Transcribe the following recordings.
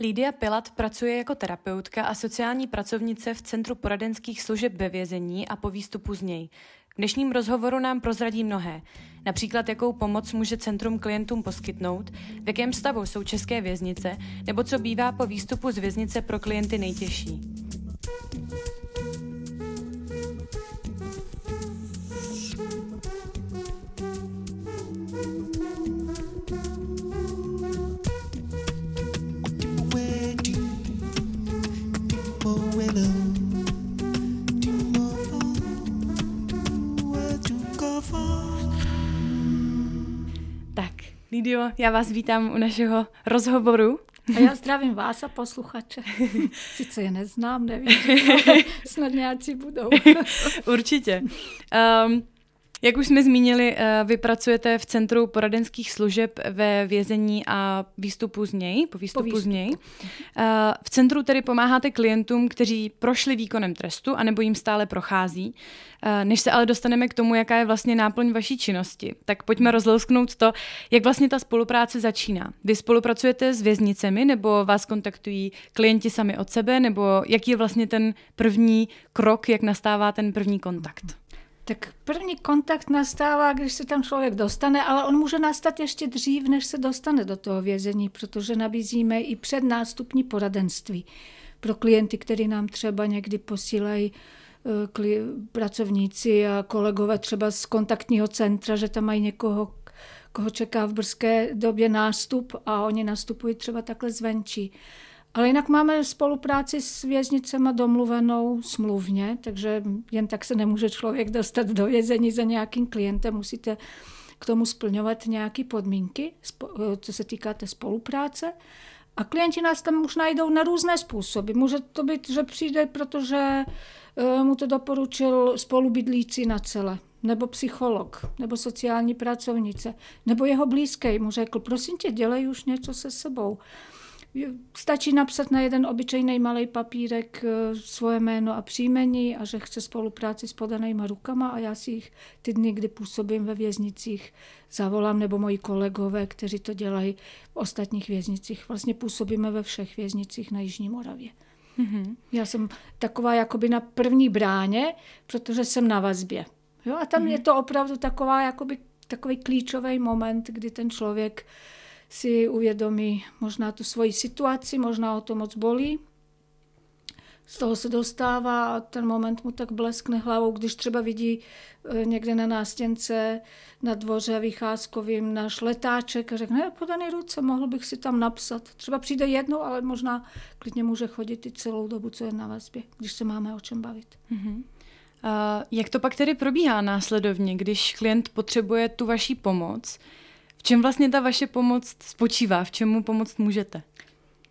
Lídia Pilat pracuje jako terapeutka a sociální pracovnice v Centru poradenských služeb ve vězení a po výstupu z něj. V dnešním rozhovoru nám prozradí mnohé. Například, jakou pomoc může centrum klientům poskytnout, v jakém stavu jsou české věznice, nebo co bývá po výstupu z věznice pro klienty nejtěžší. Lidio, já vás vítám u našeho rozhovoru. A já zdravím vás a posluchače. Sice je neznám, nevím, snad nějací budou. Určitě. Um, jak už jsme zmínili, eh, vy pracujete v Centru poradenských služeb ve vězení a výstupu z něj, po výstupu, po výstupu. z něj. Eh, v centru tedy pomáháte klientům, kteří prošli výkonem trestu, anebo jim stále prochází. Eh, než se ale dostaneme k tomu, jaká je vlastně náplň vaší činnosti, tak pojďme rozlousknout to, jak vlastně ta spolupráce začíná. Vy spolupracujete s věznicemi, nebo vás kontaktují klienti sami od sebe, nebo jaký je vlastně ten první krok, jak nastává ten první kontakt? Tak první kontakt nastává, když se tam člověk dostane, ale on může nastat ještě dřív, než se dostane do toho vězení, protože nabízíme i přednástupní poradenství pro klienty, který nám třeba někdy posílají eh, pracovníci a kolegové třeba z kontaktního centra, že tam mají někoho, koho čeká v brzké době nástup a oni nastupují třeba takhle zvenčí. Ale jinak máme spolupráci s věznicema domluvenou smluvně, takže jen tak se nemůže člověk dostat do vězení za nějakým klientem, musíte k tomu splňovat nějaké podmínky, co se týká té spolupráce. A klienti nás tam už najdou na různé způsoby. Může to být, že přijde, protože eh, mu to doporučil spolubydlící na celé, nebo psycholog, nebo sociální pracovnice, nebo jeho blízký mu řekl, prosím tě, dělej už něco se sebou. Stačí napsat na jeden obyčejný malý papírek eh, svoje jméno a příjmení a že chce spolupráci s podanýma rukama a já si jich ty dny, kdy působím ve věznicích, zavolám, nebo moji kolegové, kteří to dělají v ostatních věznicích. Vlastně působíme ve všech věznicích na Jižní Moravě. Mm-hmm. Já jsem taková jakoby na první bráně, protože jsem na vazbě. Jo? A tam mm-hmm. je to opravdu taková, jakoby, takový klíčový moment, kdy ten člověk uh, si uvědomí možná tu svoji situaci, možná o to moc bolí. Z toho se dostává a ten moment mu tak bleskne hlavou, když třeba vidí e, někde na nástěnce na dvoře vycházkovým náš letáček a řekne, podaný ruce, mohl bych si tam napsat. Třeba přijde jednou, ale možná klidně může chodit i celou dobu, co je na vazbě, když se máme o čem bavit. Mm-hmm. Uh, jak to pak tedy probíhá následovně, když klient potřebuje tu vaší pomoc? V čem vlastně ta vaše pomoc spočívá? V čemu pomoct můžete?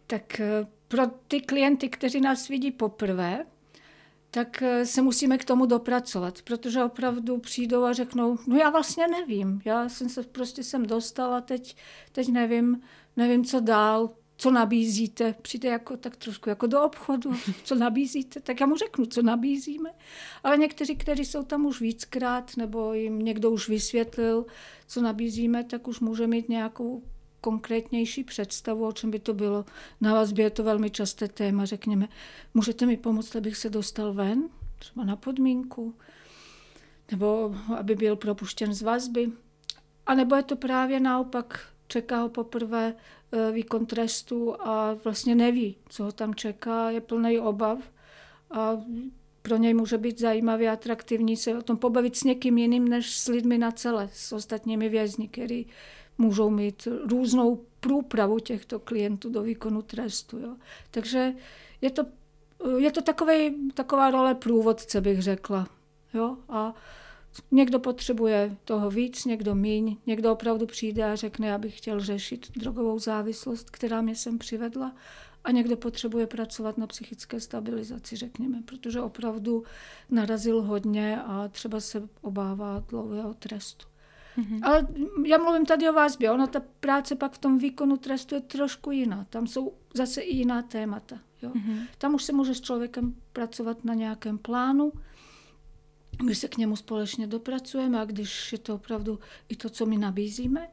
Tak eh, pro ty klienty, kteří nás vidí poprvé, tak eh, se musíme k tomu dopracovat, protože opravdu přijdou a řeknou, no já vlastně nevím, já jsem se prostě sem dostala, teď, teď nevím, nevím, co dál, co nabízíte, přijde jako tak trošku jako do obchodu, co nabízíte, tak já mu řeknu, co nabízíme. Ale někteří, kteří jsou tam už víckrát, nebo jim někdo už vysvětlil, co nabízíme, tak už může mít nějakou konkrétnější představu, o čem by to bylo. Na vazbě je to velmi časté téma, řekněme, můžete mi pomoct, abych se dostal ven, třeba na podmínku, nebo aby byl propuštěn z vazby. A nebo je to právě naopak, čeká ho poprvé e, výkon trestu a vlastně neví, co ho tam čeká, je plný obav a pro něj může být zajímavý a atraktivní se o tom pobavit s někým jiným než s lidmi na celé, s ostatními vězni, který můžou mít různou průpravu těchto klientů do výkonu trestu. Jo. Takže je to, je to takový, taková role průvodce, bych řekla. Jo. A někdo potřebuje toho víc, někdo míň, někdo opravdu přijde a řekne, já bych chtěl řešit drogovou závislost, která mě sem přivedla a někdo potřebuje pracovat na psychické stabilizaci, řekněme, protože opravdu narazil hodně a třeba se obává dlouhého trestu. Mm-hmm. Ale já mluvím tady o vazbě. Ona ta práce pak v tom výkonu trestu je trošku jiná. Tam jsou zase i jiná témata. Jo? Mm-hmm. Tam už se může s člověkem pracovat na nějakém plánu, když se k němu společně dopracujeme a když je to opravdu i to, co my nabízíme.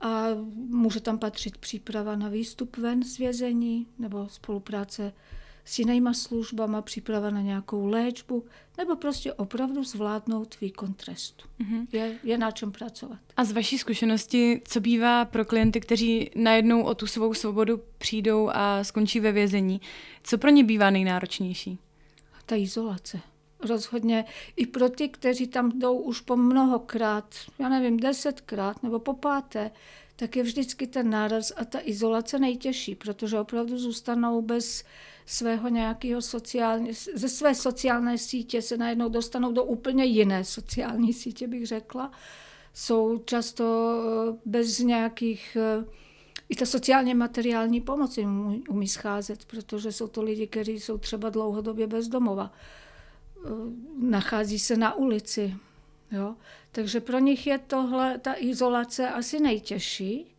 A může tam patřit příprava na výstup ven z vězení nebo spolupráce s jinýma službama, příprava na nějakou léčbu, nebo prostě opravdu zvládnout výkon trestu. Mm-hmm. Je, je na čem pracovat. A z vaší zkušenosti, co bývá pro klienty, kteří najednou o tu svou svobodu přijdou a skončí ve vězení, co pro ně bývá nejnáročnější? Ta izolace. Rozhodně i pro ty, kteří tam jdou už po mnohokrát, já nevím, desetkrát nebo po páté, tak je vždycky ten náraz a ta izolace nejtěžší, protože opravdu zůstanou bez svého nějakého sociální, ze své sociální sítě se najednou dostanou do úplně jiné sociální sítě, bych řekla. Jsou často eh, bez nějakých eh, i ta sociálně materiální pomoc jim umí scházet, protože jsou to lidi, kteří jsou třeba dlouhodobě bezdomova. Eh, nachází se na ulici. Jo? Takže pro nich je tohle, ta izolace asi nejtěžší.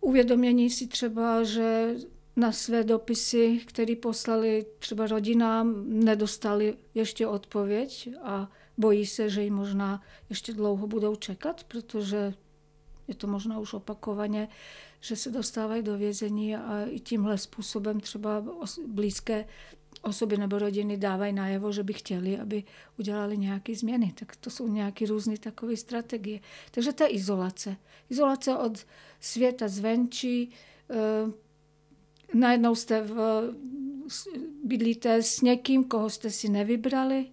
Uvědomění si třeba, že na své dopisy, které poslali třeba rodinám, nedostali ještě odpověď a bojí se, že ji možná ještě dlouho budou čekat, protože je to možná už opakovaně, že se dostávají do vězení a i tímhle způsobem třeba blízké osoby nebo rodiny dávají najevo, že by chtěli, aby udělali nějaké změny. Tak to jsou nějaké různé takové strategie. Takže ta izolace. Izolace od světa zvenčí, eh, najednou jste v, bydlíte s někým, koho jste si nevybrali.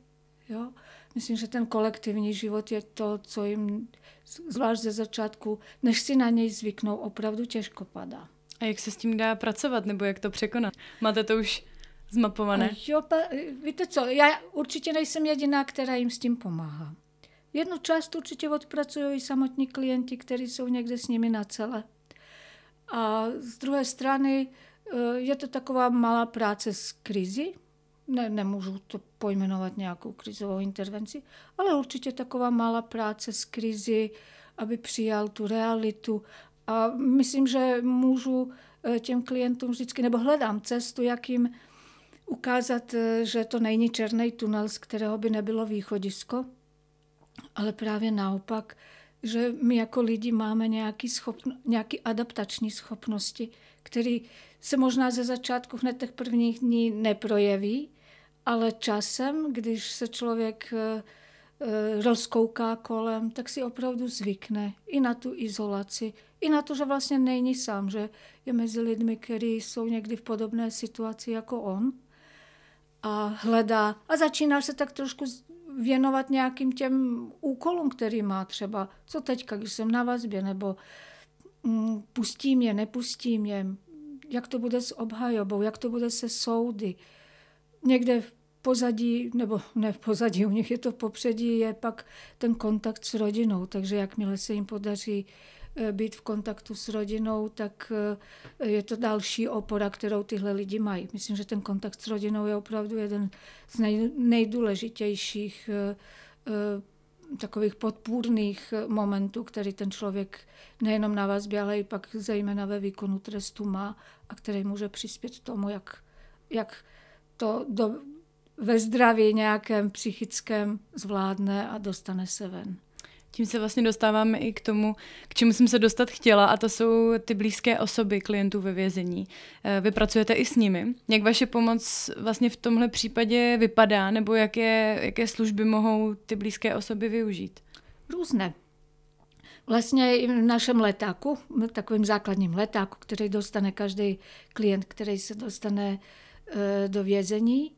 Jo? Myslím, že ten kolektivní život je to, co jim, zvlášť ze začátku, než si na něj zvyknou, opravdu těžko padá. A jak se s tím dá pracovat, nebo jak to překonat? Máte to už zmapované? A jo, pa, víte co, já určitě nejsem jediná, která jim s tím pomáhá. Jednu část určitě odpracují i samotní klienti, kteří jsou někde s nimi na celé. A z druhé strany Eh, je to taková malá práce s krizi, ne, nemůžu to pojmenovat nějakou krizovou intervenci, ale určitě taková malá práce s krizi, aby přijal tu realitu. A myslím, že můžu eh, těm klientům vždycky, nebo hledám cestu, jak jim ukázat, eh, že to není černý tunel, z kterého by nebylo východisko, ale právě naopak, že my jako lidi máme nějaký, schopno, nějaký adaptační schopnosti, které se možná ze začátku hned těch prvních dní neprojeví, ale časem, když se člověk eh, eh, rozkouká kolem, tak si opravdu zvykne i na tu izolaci, i na to, že vlastně není sám, že je mezi lidmi, kteří jsou někdy v podobné situaci jako on a hledá a začíná se tak trošku věnovat nějakým těm úkolům, který má třeba, co teďka, když jsem na vazbě, nebo mm, pustím je, nepustím je, jak to bude s obhajobou, jak to bude se soudy. Někde v pozadí, nebo ne v pozadí, u nich je to v popředí, je pak ten kontakt s rodinou. Takže jakmile se jim podaří být v kontaktu s rodinou, tak eh, je to další opora, kterou tyhle lidi mají. Myslím, že ten kontakt s rodinou je opravdu jeden z nej, nejdůležitějších eh, takových podpůrných momentů, který ten člověk nejenom na vazbě, ale i pak zejména ve výkonu trestu má a který může přispět tomu, jak, jak to do, ve zdraví nějakém psychickém zvládne a dostane se ven. Tím se vlastně dostáváme i k tomu, k čemu jsem se dostat chtěla, a to jsou ty blízké osoby klientů ve vězení. Eh, vy pracujete i s nimi. Jak vaše pomoc vlastně v tomhle případě vypadá, nebo jaké, jaké služby mohou ty blízké osoby využít? Různé. Vlastně i v našem letáku, takovým základním letáku, který dostane každý klient, který se dostane eh, do vězení,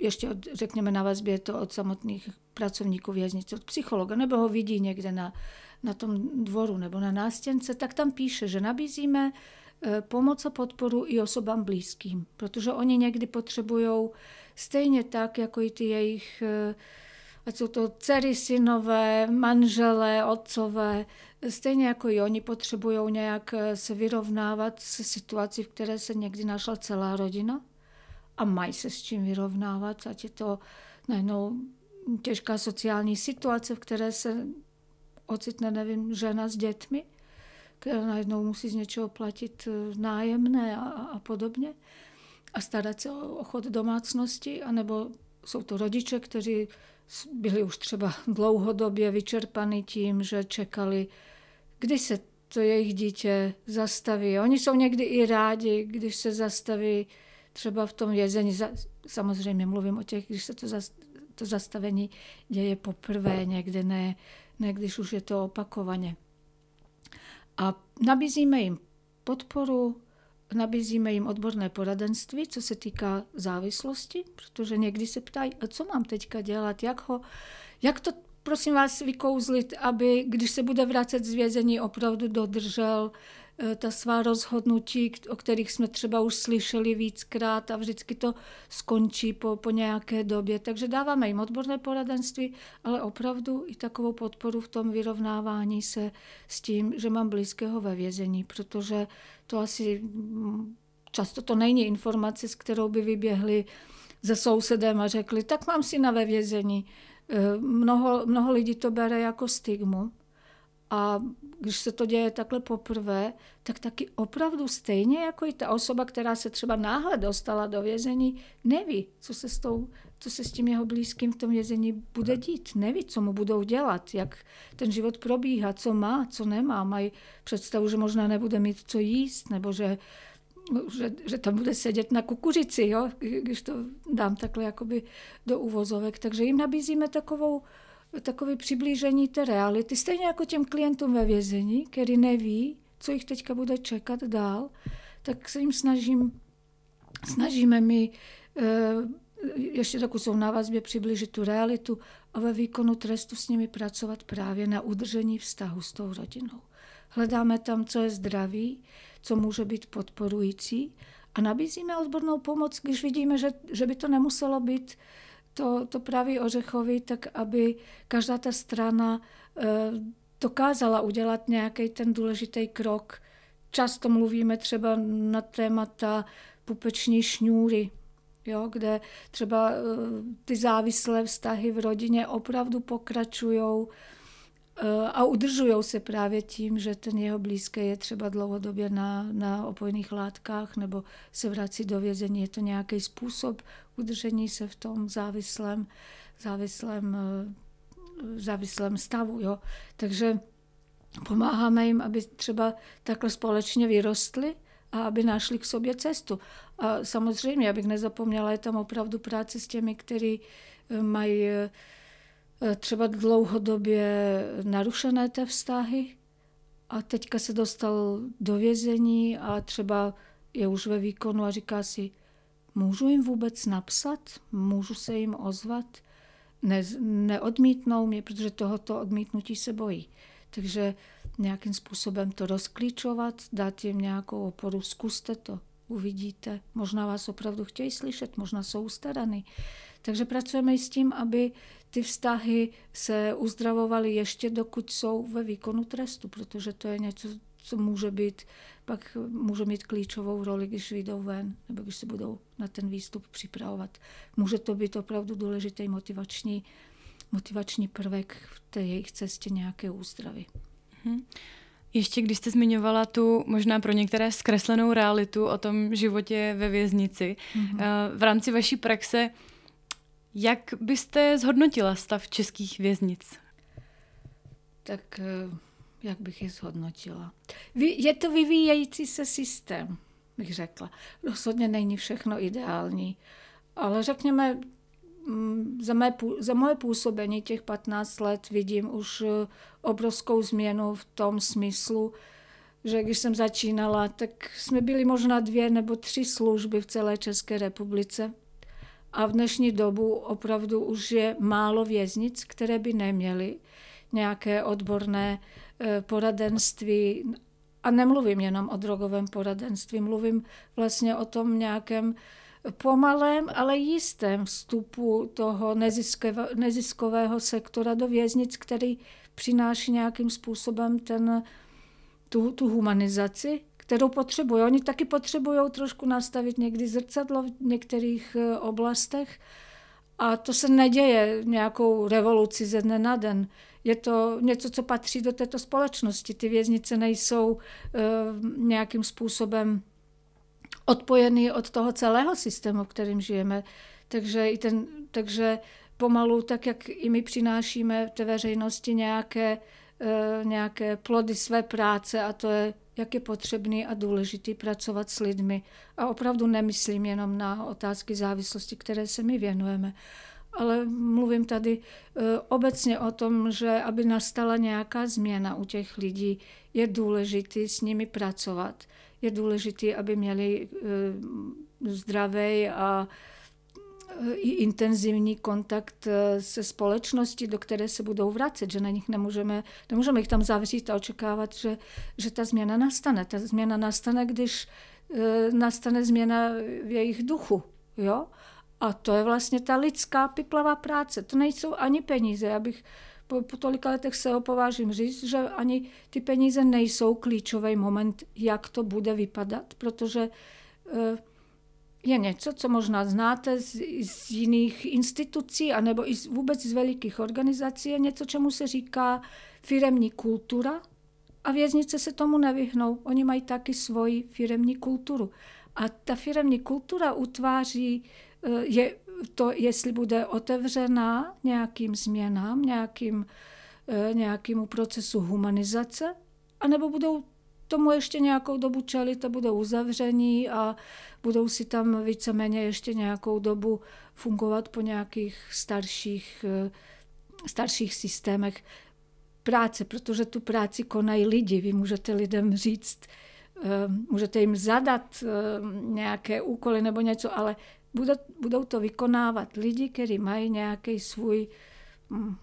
ještě od, řekněme na vazbě to od samotných pracovníků věznice, od psychologa, nebo ho vidí někde na, na tom dvoru nebo na nástěnce, tak tam píše, že nabízíme eh, pomoc a podporu i osobám blízkým, protože oni někdy potřebují stejně tak, jako i ty jejich, eh, ať jsou to dcery, synové, manželé, otcové, stejně jako i oni potřebují nějak eh, se vyrovnávat se situací, v které se někdy našla celá rodina a mají se s čím vyrovnávat, ať je to najednou těžká sociální situace, v které se ocitne, nevím, žena s dětmi, která najednou musí z něčeho platit eh, nájemné a, a podobně a starat se o, o chod domácnosti, anebo jsou to rodiče, kteří byli už třeba dlouhodobě vyčerpaní tím, že čekali, kdy se to jejich dítě zastaví. Oni jsou někdy i rádi, když se zastaví třeba v tom vězení. Samozřejmě mluvím o těch, když se to, to zastavení děje poprvé někde, ne, ne když už je to opakovaně. A nabízíme jim podporu, nabízíme jim odborné poradenství, co se týká závislosti, protože někdy se ptají, a co mám teďka dělat, jak, ho, jak to prosím vás vykouzlit, aby když se bude vracet z vězení, opravdu dodržel eh, ta svá rozhodnutí, o kterých jsme třeba už slyšeli víckrát a vždycky to skončí po, po nějaké době. Takže dáváme jim odborné poradenství, ale opravdu i takovou podporu v tom vyrovnávání se s tím, že mám blízkého ve vězení, protože to asi mm, často to není informace, s kterou by vyběhli ze sousedem a řekli, tak mám syna ve vězení. Eh, mnoho, mnoho lidí to bere jako stigmu a když se to děje takhle poprvé, tak taky opravdu stejně jako i ta osoba, která se třeba náhle dostala do vězení, neví, co se s, tou, co se s tím jeho blízkým v tom vězení bude dít. Neví, co mu budou dělat, jak ten život probíhá, co má, co nemá. Mají představu, že možná nebude mít co jíst, nebo že že, že tam bude sedět na kukuřici, jo? když to dám takhle jakoby do uvozovek. Takže jim nabízíme takovou, takové přiblížení té reality, stejně jako těm klientům ve vězení, který neví, co jich teďka bude čekat dál, tak se jim snažím, snažíme mi eh, ještě dokud jsou na vazbě přiblížit tu realitu a ve výkonu trestu s nimi pracovat právě na udržení vztahu s tou rodinou. Hledáme tam, co je zdraví, co může být podporující a nabízíme odbornou pomoc, když vidíme, že, že by to nemuselo být to, to pravý ořechový, tak aby každá ta strana e, dokázala udělat nějaký ten důležitý krok. Často mluvíme třeba na témata pupeční šňůry, jo, kde třeba e, ty závislé vztahy v rodině opravdu pokračují Eh, a udržují se právě tím, že ten jeho blízký je třeba dlouhodobě na, na opojných látkách nebo se vrací do vězení. Je to nějaký způsob udržení se v tom závislém, závislém, eh, závislém stavu. Jo. Takže pomáháme jim, aby třeba takhle společně vyrostli a aby našli k sobě cestu. A samozřejmě, abych nezapomněla, je tam opravdu práce s těmi, kteří eh, mají Eh, třeba dlouhodobě narušené té vztahy a teďka se dostal do vězení a třeba je už ve výkonu a říká si, můžu jim vůbec napsat, můžu se jim ozvat, ne, neodmítnou mě, protože tohoto odmítnutí se bojí. Takže nějakým způsobem to rozklíčovat, dát jim nějakou oporu, zkuste to, uvidíte. Možná vás opravdu chtějí slyšet, možná jsou ustaraný. Takže pracujeme i s tím, aby ty vztahy se uzdravovaly ještě dokud jsou ve výkonu trestu, protože to je něco, co může být, pak může mít klíčovou roli, když vyjdou ven, nebo když se budou na ten výstup připravovat. Může to být opravdu důležitý motivační, motivační prvek v té jejich cestě nějaké úzdravy. Hmm. Ještě když jste zmiňovala tu možná pro některé zkreslenou realitu o tom životě ve věznici, mm-hmm. v rámci vaší praxe jak byste zhodnotila stav českých věznic? Tak eh, jak bych je zhodnotila? Je to vyvíjející se systém, bych řekla. Rozhodně není všechno ideální, ale řekněme, mm, za, mé, za moje působení těch 15 let vidím už eh, obrovskou změnu v tom smyslu, že když jsem začínala, tak jsme byli možná dvě nebo tři služby v celé České republice. A v dnešní dobu opravdu už je málo věznic, které by neměly nějaké odborné eh, poradenství. A nemluvím jenom o drogovém poradenství, mluvím vlastně o tom nějakém pomalém, ale jistém vstupu toho neziskového sektora do věznic, který přináší nějakým způsobem ten, tu, tu humanizaci kterou potřebují. Oni taky potřebují trošku nastavit někdy zrcadlo v některých eh, oblastech a to se neděje nějakou revoluci ze dne na den. Je to něco, co patří do této společnosti. Ty věznice nejsou uh, nějakým způsobem odpojený od toho celého systému, v kterým žijeme. Takže, i ten, takže pomalu, tak jak i my přinášíme té veřejnosti nějaké nějaké plody své práce a to je, jak je potřebný a důležitý pracovat s lidmi. A opravdu nemyslím jenom na otázky závislosti, které se my věnujeme, ale mluvím tady e, obecně o tom, že aby nastala nějaká změna u těch lidí, je důležité s nimi pracovat. Je důležité, aby měli e, zdravý a i intenzivní kontakt se společností, do které se budou vracet, že na nich nemůžeme, nemůžeme jich tam zavřít a očekávat, že, že ta změna nastane. Ta změna nastane, když nastane změna v jejich duchu. Jo? A to je vlastně ta lidská piplavá práce. To nejsou ani peníze. Abych po, po tolika letech se opovážím říct, že ani ty peníze nejsou klíčový moment, jak to bude vypadat, protože eh, je něco, co možná znáte z, z jiných institucí, anebo i z, vůbec z velikých organizací, je něco, čemu se říká firemní kultura. A věznice se tomu nevyhnou. Oni mají taky svoji firemní kulturu. A ta firemní kultura utváří Eh, je to, jestli bude otevřená nějakým změnám, nějakým, eh, nějakému procesu humanizace, anebo budou tomu ještě nějakou dobu čelit a budou uzavření a budou si tam víceméně ještě nějakou dobu fungovat po nějakých starších, eh, starších systémech práce, protože tu práci konají lidi. Vy můžete lidem říct, můžete jim zadat nějaké úkoly nebo něco, ale budou, to vykonávat lidi, kteří mají nějaký svůj, hm,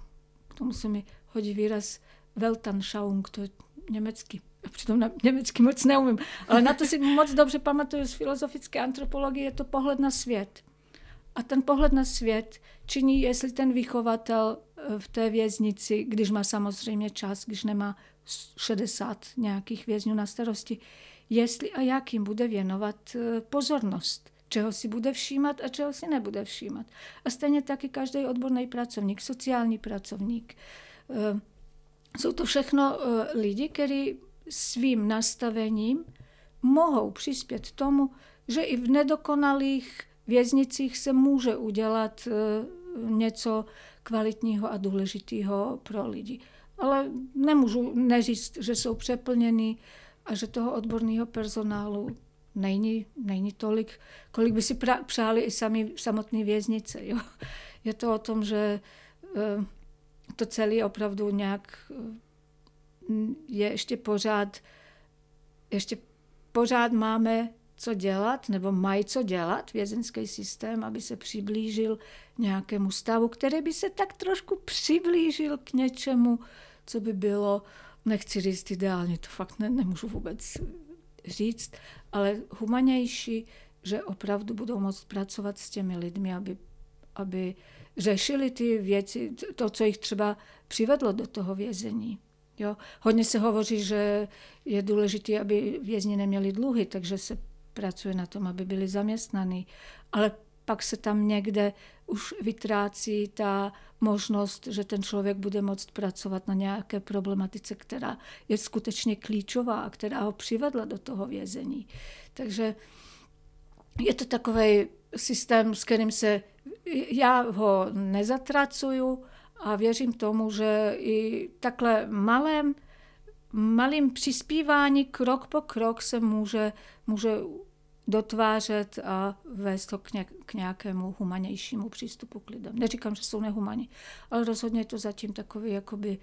k tomu se mi hodí výraz Weltanschauung, to je německý. Přitom na německy moc neumím, ale na to si moc dobře pamatuju z filozofické antropologie, je to pohled na svět. A ten pohled na svět činí, jestli ten vychovatel eh, v té věznici, když má samozřejmě čas, když nemá 60 nějakých vězňů na starosti, jestli a jak jim bude věnovat eh, pozornost čeho si bude všímat a čeho si nebude všímat. A stejně taky každý odborný pracovník, sociální pracovník. Eh, jsou to všechno lidi, kteří svým nastavením mohou přispět tomu, že i v nedokonalých věznicích se může udělat eh, něco kvalitního a důležitého pro lidi. Ale nemůžu neříct, že jsou přeplněný a že toho odborného personálu není, není tolik, kolik by si pra, přáli i sami samotné věznice. Jo. Je to o tom, že eh, to celé opravdu nějak je ještě pořád, ještě pořád máme co dělat, nebo mají co dělat vězenský systém, aby se přiblížil nějakému stavu, který by se tak trošku přiblížil k něčemu, co by bylo, nechci říct ideálně, to fakt ne, nemůžu vůbec říct, ale humanější, že opravdu budou moct pracovat s těmi lidmi, aby, aby řešili ty věci, to, co jich třeba přivedlo do toho vězení. Jo? Hodně se hovoří, že je důležité, aby vězni neměli dluhy, takže se pracuje na tom, aby byli zaměstnaní. Ale pak se tam někde už vytrácí ta možnost, že ten člověk bude moct pracovat na nějaké problematice, která je skutečně klíčová a která ho přivedla do toho vězení. Takže je to takový systém, s kterým se já ho nezatracuju a věřím tomu, že i takhle malém, malým přispívání krok po krok se může, může dotvářet a vést to k, nějak, k nějakému humanějšímu přístupu k lidem. Neříkám, že jsou nehumaní, ale rozhodně je to zatím takový jakoby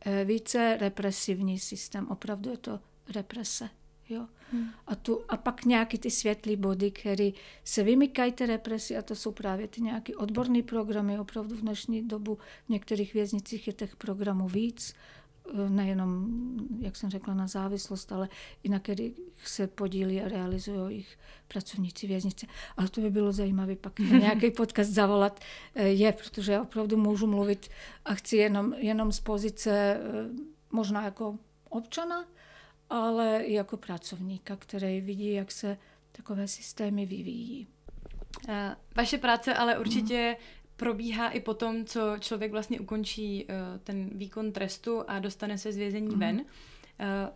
eh, více represivní systém. Opravdu je to represe. Jo? Hmm. A, tu, a pak nějaký ty světlý body, které se vymykají té represi a to jsou právě ty nějaké odborné programy. Opravdu v dnešní dobu v některých věznicích je těch programů víc nejenom, jak jsem řekla, na závislost, ale i na kterých se podílí a realizují jejich pracovníci věznice. Ale to by bylo zajímavé pak na nějaký podcast zavolat eh, je, protože já opravdu můžu mluvit a chci jenom, jenom z pozice eh, možná jako občana, ale i jako pracovníka, který vidí, jak se takové systémy vyvíjí. Eh, vaše práce ale určitě probíhá i po tom, co člověk vlastně ukončí uh, ten výkon trestu a dostane se z vězení mm. ven. Uh,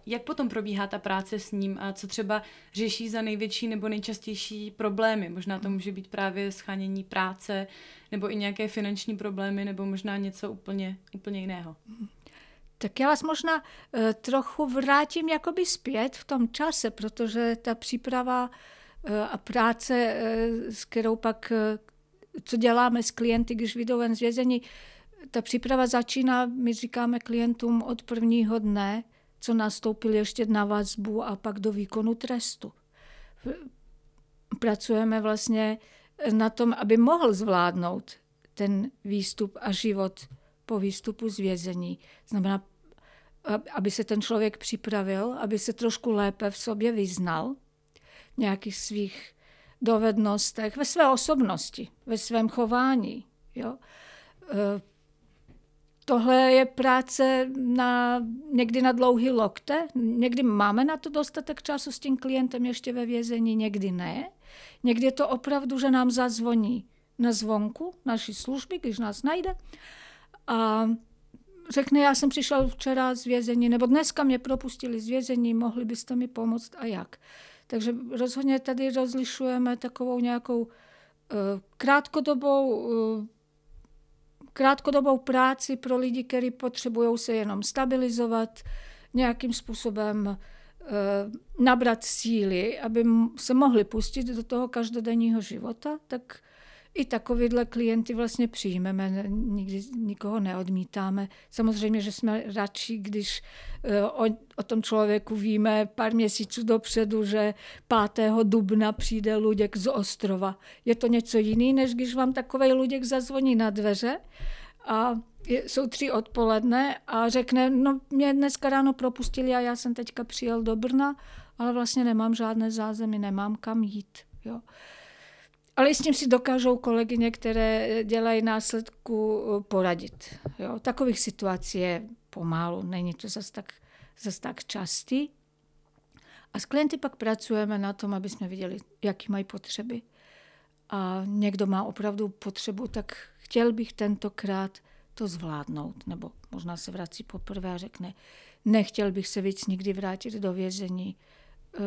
jak potom probíhá ta práce s ním a co třeba řeší za největší nebo nejčastější problémy? Možná to může být právě schánění práce nebo i nějaké finanční problémy nebo možná něco úplně, úplně jiného. Tak já vás možná e, trochu vrátím jakoby zpět v tom čase, protože ta příprava e, a práce, e, s kterou pak, co děláme s klienty, když vyjdou ven z vězení, ta příprava začíná, my říkáme klientům od prvního dne, co nastoupil ještě na vazbu a pak do výkonu trestu. Pracujeme vlastně na tom, aby mohl zvládnout ten výstup a život po výstupu z vězení. Znamená, aby se ten člověk připravil, aby se trošku lépe v sobě vyznal, nějakých svých dovednostech, ve své osobnosti, ve svém chování. Jo? E, tohle je práce na, někdy na dlouhý lokte, někdy máme na to dostatek času s tím klientem ještě ve vězení, někdy ne. Někdy je to opravdu, že nám zazvoní na zvonku naší služby, když nás najde a řekne, já jsem přišel včera z vězení, nebo dneska mě propustili z vězení, mohli byste mi pomoct a jak. Takže rozhodně tady rozlišujeme takovou nějakou uh, krátkodobou, uh, krátkodobou práci pro lidi, kteří potřebují se jenom stabilizovat, nějakým způsobem uh, nabrat síly, aby se mohli pustit do toho každodenního života, tak i takovýhle klienty vlastně přijmeme, nikdy nikoho neodmítáme. Samozřejmě, že jsme radši, když eh, o, o tom člověku víme pár měsíců dopředu, že 5. dubna přijde Luděk z ostrova. Je to něco jiný, než když vám takový Luděk zazvoní na dveře a jsou tři odpoledne a řekne, no mě dneska ráno propustili a já jsem teďka přijel do Brna, ale vlastně nemám žádné zázemí, nemám kam jít. Jo. Ale s tím si dokážou kolegyně, které dělají následku, poradit. Jo. Takových situací je pomálu, není to zase tak, zase tak častý. A s klienty pak pracujeme na tom, aby jsme viděli, jaký mají potřeby. A někdo má opravdu potřebu, tak chtěl bych tentokrát to zvládnout. Nebo možná se vrací poprvé a řekne, nechtěl bych se víc nikdy vrátit do vězení, eh,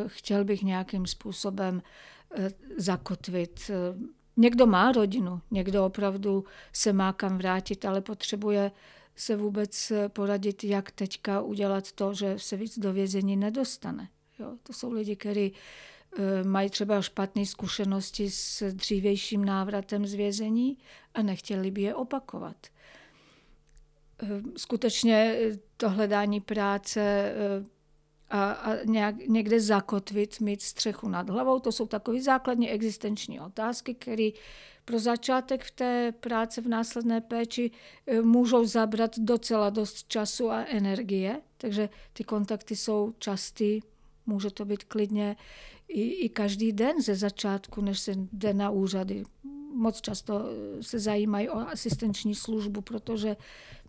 chtěl bych nějakým způsobem Eh, zakotvit. Eh, někdo má rodinu, někdo opravdu se má kam vrátit, ale potřebuje se vůbec eh, poradit, jak teďka udělat to, že se víc do vězení nedostane. Jo, to jsou lidi, kteří mají třeba špatné zkušenosti s dřívějším návratem z vězení a nechtěli by je opakovat. Skutečně to hledání práce a, a nějak, někde zakotvit, mít střechu nad hlavou. To jsou takové základní existenční otázky, které pro začátek v té práce v následné péči e, můžou zabrat docela dost času a energie, takže ty kontakty jsou častý, může to být klidně i, i každý den ze začátku, než se jde na úřady moc často eh, se zajímají o asistenční službu, protože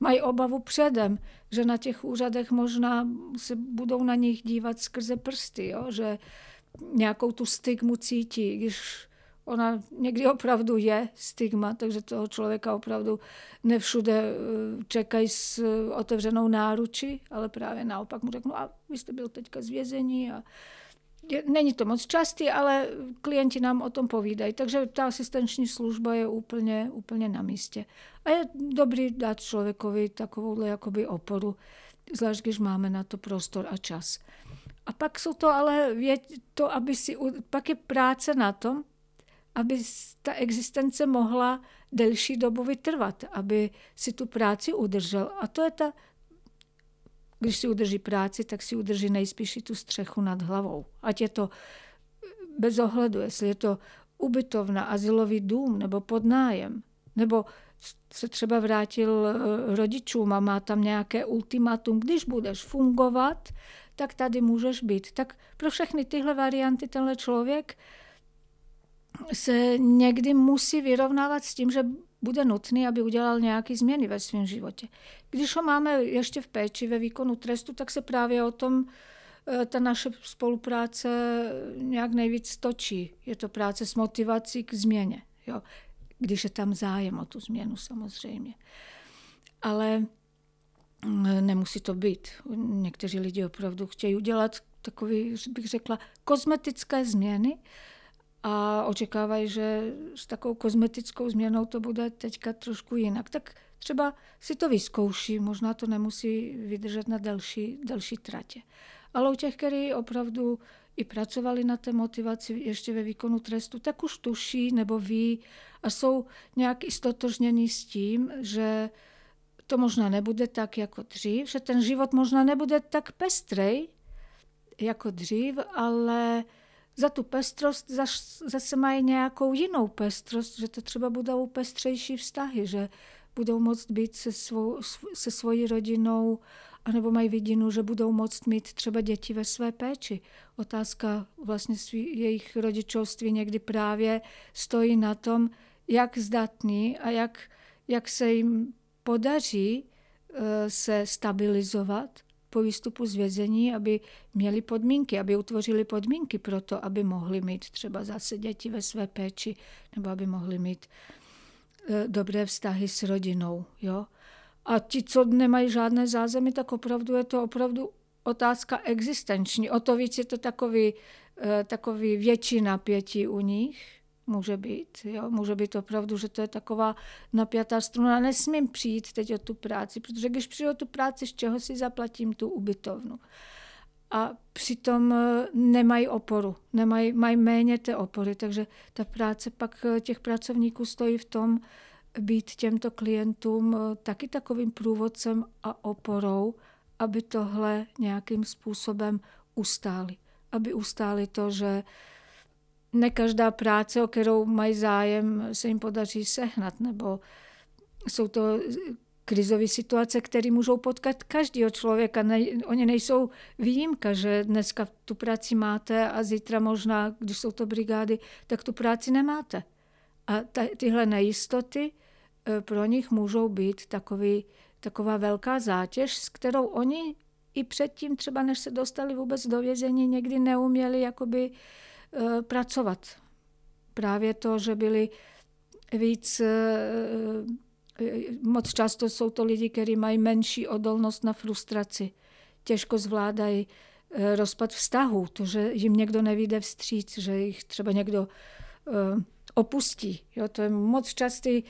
mají obavu předem, že na těch úřadech možná se budou na nich dívat skrze prsty, jo? že nějakou tu stigmu cítí, když ona někdy opravdu je stigma, takže toho člověka opravdu nevšude eh, čekají s otevřenou náruči, ale právě naopak mu řeknu, a vy jste byl teďka z vězení a Není to moc častý, ale klienti nám o tom povídají, takže ta asistenční služba je úplně, úplně na místě. A je dobrý dát člověkovi takovouhle jakoby oporu, zvlášť když máme na to prostor a čas. A pak jsou to ale, to, aby si, pak je práce na tom, aby ta existence mohla delší dobu vytrvat, aby si tu práci udržel. A to je ta když si udrží práci, tak si udrží nejspíš i tu střechu nad hlavou. Ať je to bez ohledu, jestli je to ubytovna, asilový dům nebo podnájem, nebo se třeba vrátil eh, rodičům a má tam nějaké ultimátum, když budeš fungovat, tak tady můžeš být. Tak pro všechny tyhle varianty tenhle člověk se někdy musí vyrovnávat s tím, že bude nutný, aby udělal nějaké změny ve svém životě. Když ho máme ještě v péči ve výkonu trestu, tak se právě o tom eh, ta naše spolupráce nějak nejvíc točí. Je to práce s motivací k změně. Jo? Když je tam zájem o tu změnu samozřejmě. Ale mm, nemusí to být. Někteří lidi opravdu chtějí udělat takové, bych řekla, kozmetické změny, a očekávají, že s takovou kozmetickou změnou to bude teďka trošku jinak. Tak třeba si to vyzkouší, možná to nemusí vydržet na delší, delší tratě. Ale u těch, kteří opravdu i pracovali na té motivaci ještě ve výkonu trestu, tak už tuší nebo ví a jsou nějak istotožnění s tím, že to možná nebude tak jako dřív, že ten život možná nebude tak pestrej jako dřív, ale za tu pestrost zase mají nějakou jinou pestrost, že to třeba budou pestřejší vztahy, že budou moct být se, svou, se svojí rodinou, anebo mají vidinu, že budou moct mít třeba děti ve své péči. Otázka vlastně svý, jejich rodičovství někdy právě stojí na tom, jak zdatní a jak, jak se jim podaří eh, se stabilizovat po výstupu z vězení, aby měli podmínky, aby utvořili podmínky pro to, aby mohli mít třeba zase děti ve své péči, nebo aby mohli mít eh, dobré vztahy s rodinou. Jo? A ti, co nemají žádné zázemí, tak opravdu je to opravdu otázka existenční. O to víc je to takový, eh, takový větší napětí u nich, může být. Jo? Může být opravdu, že to je taková napjatá struna. Nesmím přijít teď o tu práci, protože když přijdu o tu práci, z čeho si zaplatím tu ubytovnu. A přitom eh, nemají oporu, nemají, mají méně té opory, takže ta práce pak eh, těch pracovníků stojí v tom, být těmto klientům eh, taky takovým průvodcem a oporou, aby tohle nějakým způsobem ustáli. Aby ustáli to, že ne každá práce, o kterou mají zájem, se jim podaří sehnat, nebo jsou to krizové situace, které můžou potkat každého člověka. Ne, oni nejsou výjimka, že dneska tu práci máte a zítra možná, když jsou to brigády, tak tu práci nemáte. A ta, tyhle nejistoty e, pro nich můžou být takový, taková velká zátěž, s kterou oni i předtím, třeba než se dostali vůbec do vězení, někdy neuměli jakoby uh, pracovat. Právě to, že byli víc, eh, moc často jsou to lidi, kteří mají menší odolnost na frustraci. Těžko zvládají eh, rozpad vztahu, to, že jim někdo nevíde vstříc, že jich třeba někdo opustí. Jo, to je moc častý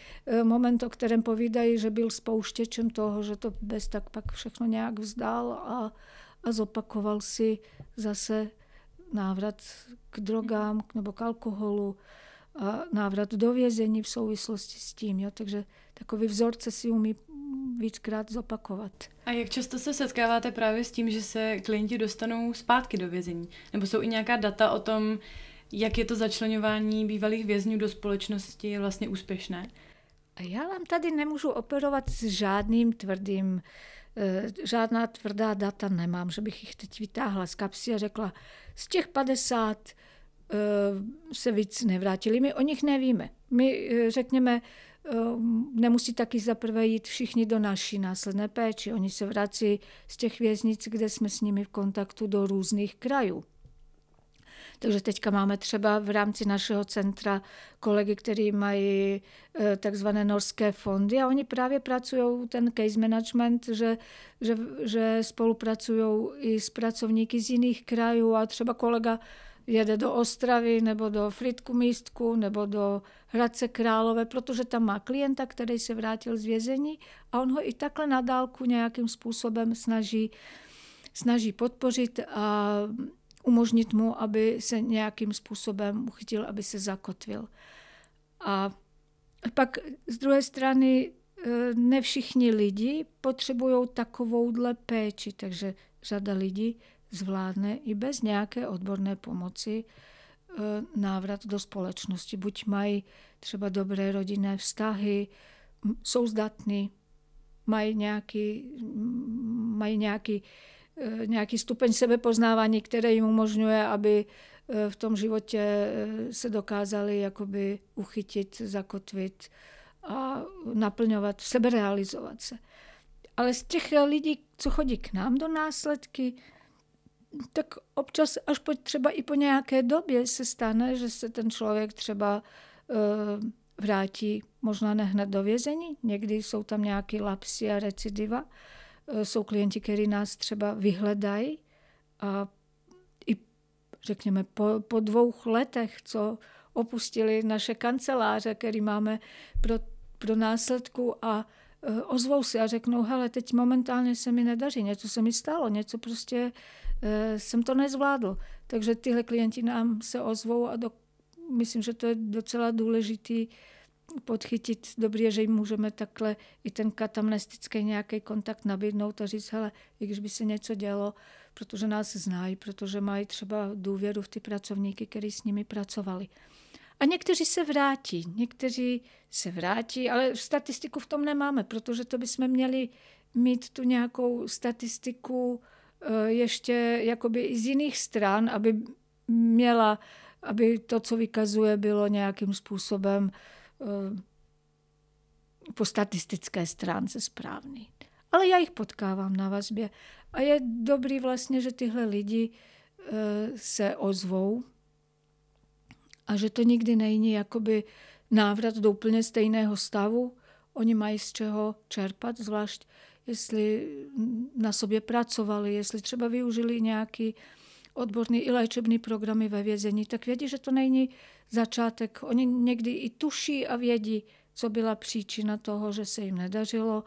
moment, o kterém povídají, že byl spouštěčem toho, že to bez tak pak všechno nějak vzdal a, a zopakoval si zase návrat k drogám nebo k alkoholu, a návrat do vězení v souvislosti s tím. Jo? Takže takový vzorce si umí víckrát zopakovat. A jak často se setkáváte právě s tím, že se klienti dostanou zpátky do vězení? Nebo jsou i nějaká data o tom, jak je to začlenování bývalých vězňů do společnosti vlastně úspěšné? A já vám tady nemůžu operovat s žádným tvrdým Eh, žádná tvrdá data nemám, že bych jich teď vytáhla z kapsy a řekla, z těch 50 eh, se víc nevrátili. My o nich nevíme. My eh, řekněme, nemusí taky zaprvé jít všichni do naší následné péči. Oni se vrací z těch věznic, kde jsme s nimi v kontaktu do různých krajů. Takže teďka máme třeba v rámci našeho centra kolegy, kteří mají eh, takzvané norské fondy a oni právě pracují ten case management, že, že, že spolupracují i s pracovníky z jiných krajů a třeba kolega jede do Ostravy nebo do Fritku místku nebo do Hradce Králové, protože tam má klienta, který se vrátil z vězení a on ho i takhle na dálku nějakým způsobem snaží, snaží podpořit a umožnit mu, aby se nějakým způsobem uchytil, aby se zakotvil. A pak z druhé strany e, ne všichni lidi potřebují takovouhle péči, takže řada lidí zvládne i bez nějaké odborné pomoci e, návrat do společnosti. Buď mají třeba dobré rodinné vztahy, jsou zdatní, mají nějaký, mají nějaký Eh, nějaký stupeň sebepoznávání, které jim umožňuje, aby eh, v tom životě eh, se dokázali jakoby uchytit, zakotvit a naplňovat, seberealizovat se. Ale z těch lidí, co chodí k nám do následky, tak občas až po, třeba i po nějaké době se stane, že se ten člověk třeba vrátí možná ne hned do vězení, někdy jsou tam nějaké lapsy a recidiva, Eh, jsou klienti, kteří nás třeba vyhledají a i řekněme po, po dvou letech, co opustili naše kanceláře, které máme pro, pro následku a e, ozvou si a řeknou, hele, teď momentálně se mi nedaří, něco se mi stalo, něco prostě e, jsem to nezvládl. Takže tyhle klienti nám se ozvou a do, myslím, že to je docela důležitý podchytit dobře, že jim můžeme takhle i ten katamnestický nějaký kontakt nabídnout a říct, hele, i když by se něco dělo, protože nás znají, protože mají třeba důvěru v ty pracovníky, kteří s nimi pracovali. A někteří se vrátí, někteří se vrátí, ale statistiku v tom nemáme, protože to bychom měli mít tu nějakou statistiku eh, ještě jakoby i z jiných stran, aby měla, aby to, co vykazuje, bylo nějakým způsobem po statistické stránce správný. Ale já jich potkávám na vazbě. A je dobrý vlastně, že tyhle lidi eh, se ozvou a že to nikdy není jakoby návrat do úplně stejného stavu. Oni mají z čeho čerpat, zvlášť jestli na sobě pracovali, jestli třeba využili nějaký odborný i léčebný programy ve vězení, tak vědí, že to není začátek. Oni někdy i tuší a vědí, co byla příčina toho, že se jim nedařilo,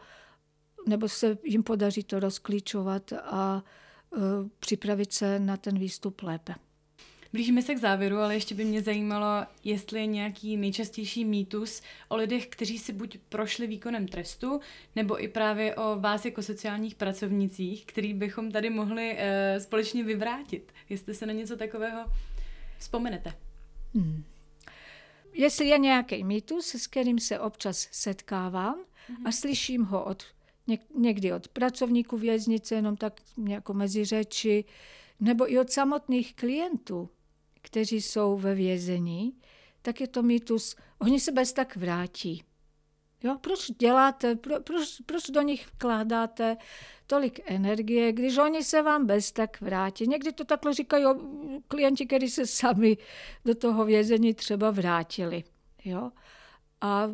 nebo se jim podaří to rozklíčovat a uh, připravit se na ten výstup lépe. Blížíme se k závěru, ale ještě by mě zajímalo, jestli je nějaký nejčastější mýtus o lidech, kteří si buď prošli výkonem trestu, nebo i právě o vás jako sociálních pracovnicích, který bychom tady mohli uh, společně vyvrátit. Jestli se na něco takového vzpomenete. Hmm. Jestli je nějaký mýtus, s kterým se občas setkávám hmm. a slyším ho od někdy od pracovníků věznice, jenom tak jako mezi řeči, nebo i od samotných klientů, kteří jsou ve vězení, tak je to mýtus, oni se bez tak vrátí. Jo, proč děláte, pro, proč, proč do nich vkládáte tolik energie, když oni se vám bez tak vrátí. Někdy to takhle říkají klienti, kteří se sami do toho vězení třeba vrátili. Jo? A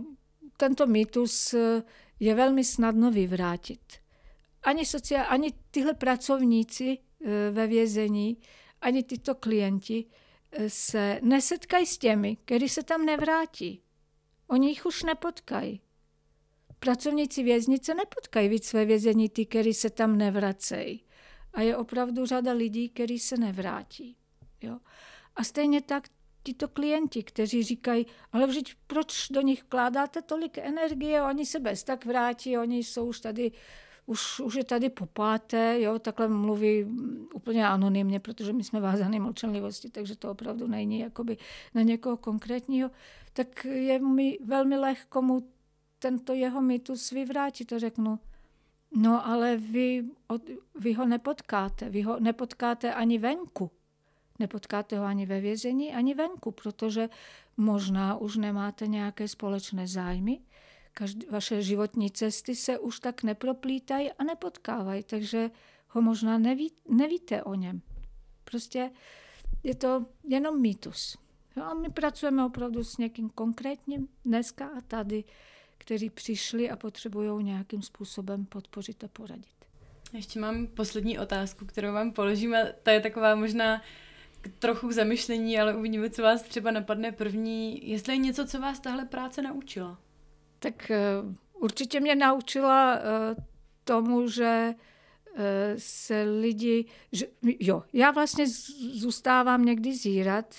tento mýtus je velmi snadno vyvrátit. Ani, sociál, ani tyhle pracovníci e, ve vězení, ani tyto klienti se nesetkají s těmi, kteří se tam nevrátí. Oni jich už nepotkají. Pracovníci věznice nepotkají víc své vězení ty, kteří se tam nevracejí. A je opravdu řada lidí, kteří se nevrátí. Jo? A stejně tak tito klienti, kteří říkají, ale vždyť proč do nich vkládáte tolik energie, oni se bez tak vrátí, oni jsou už tady už, už je tady po páté, jo, takhle mluví úplně anonymně, protože my jsme vázaní mlčenlivosti, takže to opravdu není jakoby na někoho konkrétního, tak je mi velmi lehko mu tento jeho mýtus vyvrátit a řeknu, no ale vy, vy ho nepotkáte, vy ho nepotkáte ani venku. Nepotkáte ho ani ve vězení, ani venku, protože možná už nemáte nějaké společné zájmy, každý, vaše životní cesty se už tak neproplítají a nepotkávají, takže ho možná neví, nevíte o něm. Prostě je to jenom mýtus. Jo, a my pracujeme opravdu s někým konkrétním dneska a tady, kteří přišli a potřebují nějakým způsobem podpořit a poradit. Ještě mám poslední otázku, kterou vám položím a ta je taková možná trochu k zamyšlení, ale uvidíme, co vás třeba napadne první. Jestli je něco, co vás tahle práce naučila? Tak eh, určitě mě naučila eh, tomu, že eh, se lidi, že, jo, já vlastně zůstávám někdy zírat,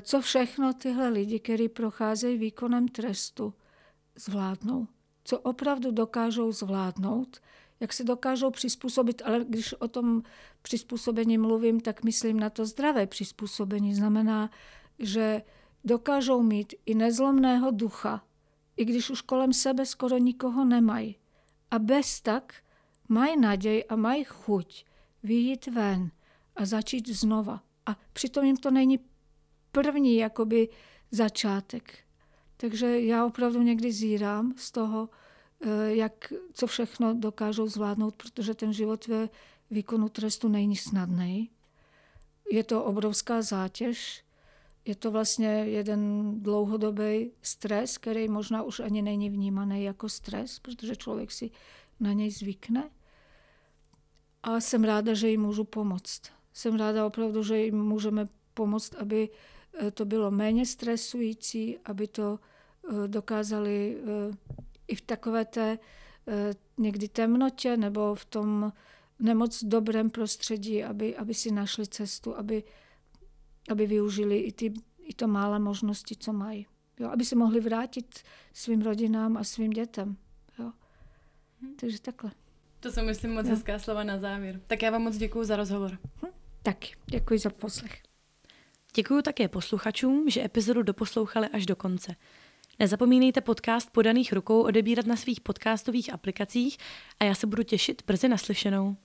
co všechno tyhle lidi, kteří procházejí výkonem trestu, zvládnou. Co opravdu dokážou zvládnout, jak se dokážou přizpůsobit, ale když o tom přizpůsobení mluvím, tak myslím na to zdravé přizpůsobení. Znamená, že dokážou mít i nezlomného ducha, i když už kolem sebe skoro nikoho nemají. A bez tak mají naději a mají chuť vyjít ven a začít znova. A přitom jim to není první jakoby začátek. Takže já opravdu někdy zírám z toho, eh, jak, co všechno dokážou zvládnout, protože ten život ve výkonu trestu není snadný. Je to obrovská zátěž, je to vlastně jeden dlouhodobý stres, který možná už ani není vnímaný jako stres, protože člověk si na něj zvykne. A jsem ráda, že jim můžu pomoct. Jsem ráda opravdu, že jim můžeme pomoct, aby to bylo méně stresující, aby to dokázali i v takové té někdy temnotě nebo v tom nemoc dobrém prostředí, aby, aby si našli cestu, aby, aby využili i, ty, i to málo možností, co mají. Jo, aby se mohli vrátit svým rodinám a svým dětem. Jo. Hm. Takže takhle. To jsou, myslím, moc jo. hezká slova na závěr. Tak já vám moc děkuji za rozhovor. Hm. Tak, děkuji za poslech. Děkuji také posluchačům, že epizodu doposlouchali až do konce. Nezapomínejte podcast podaných rukou odebírat na svých podcastových aplikacích a já se budu těšit brzy naslyšenou.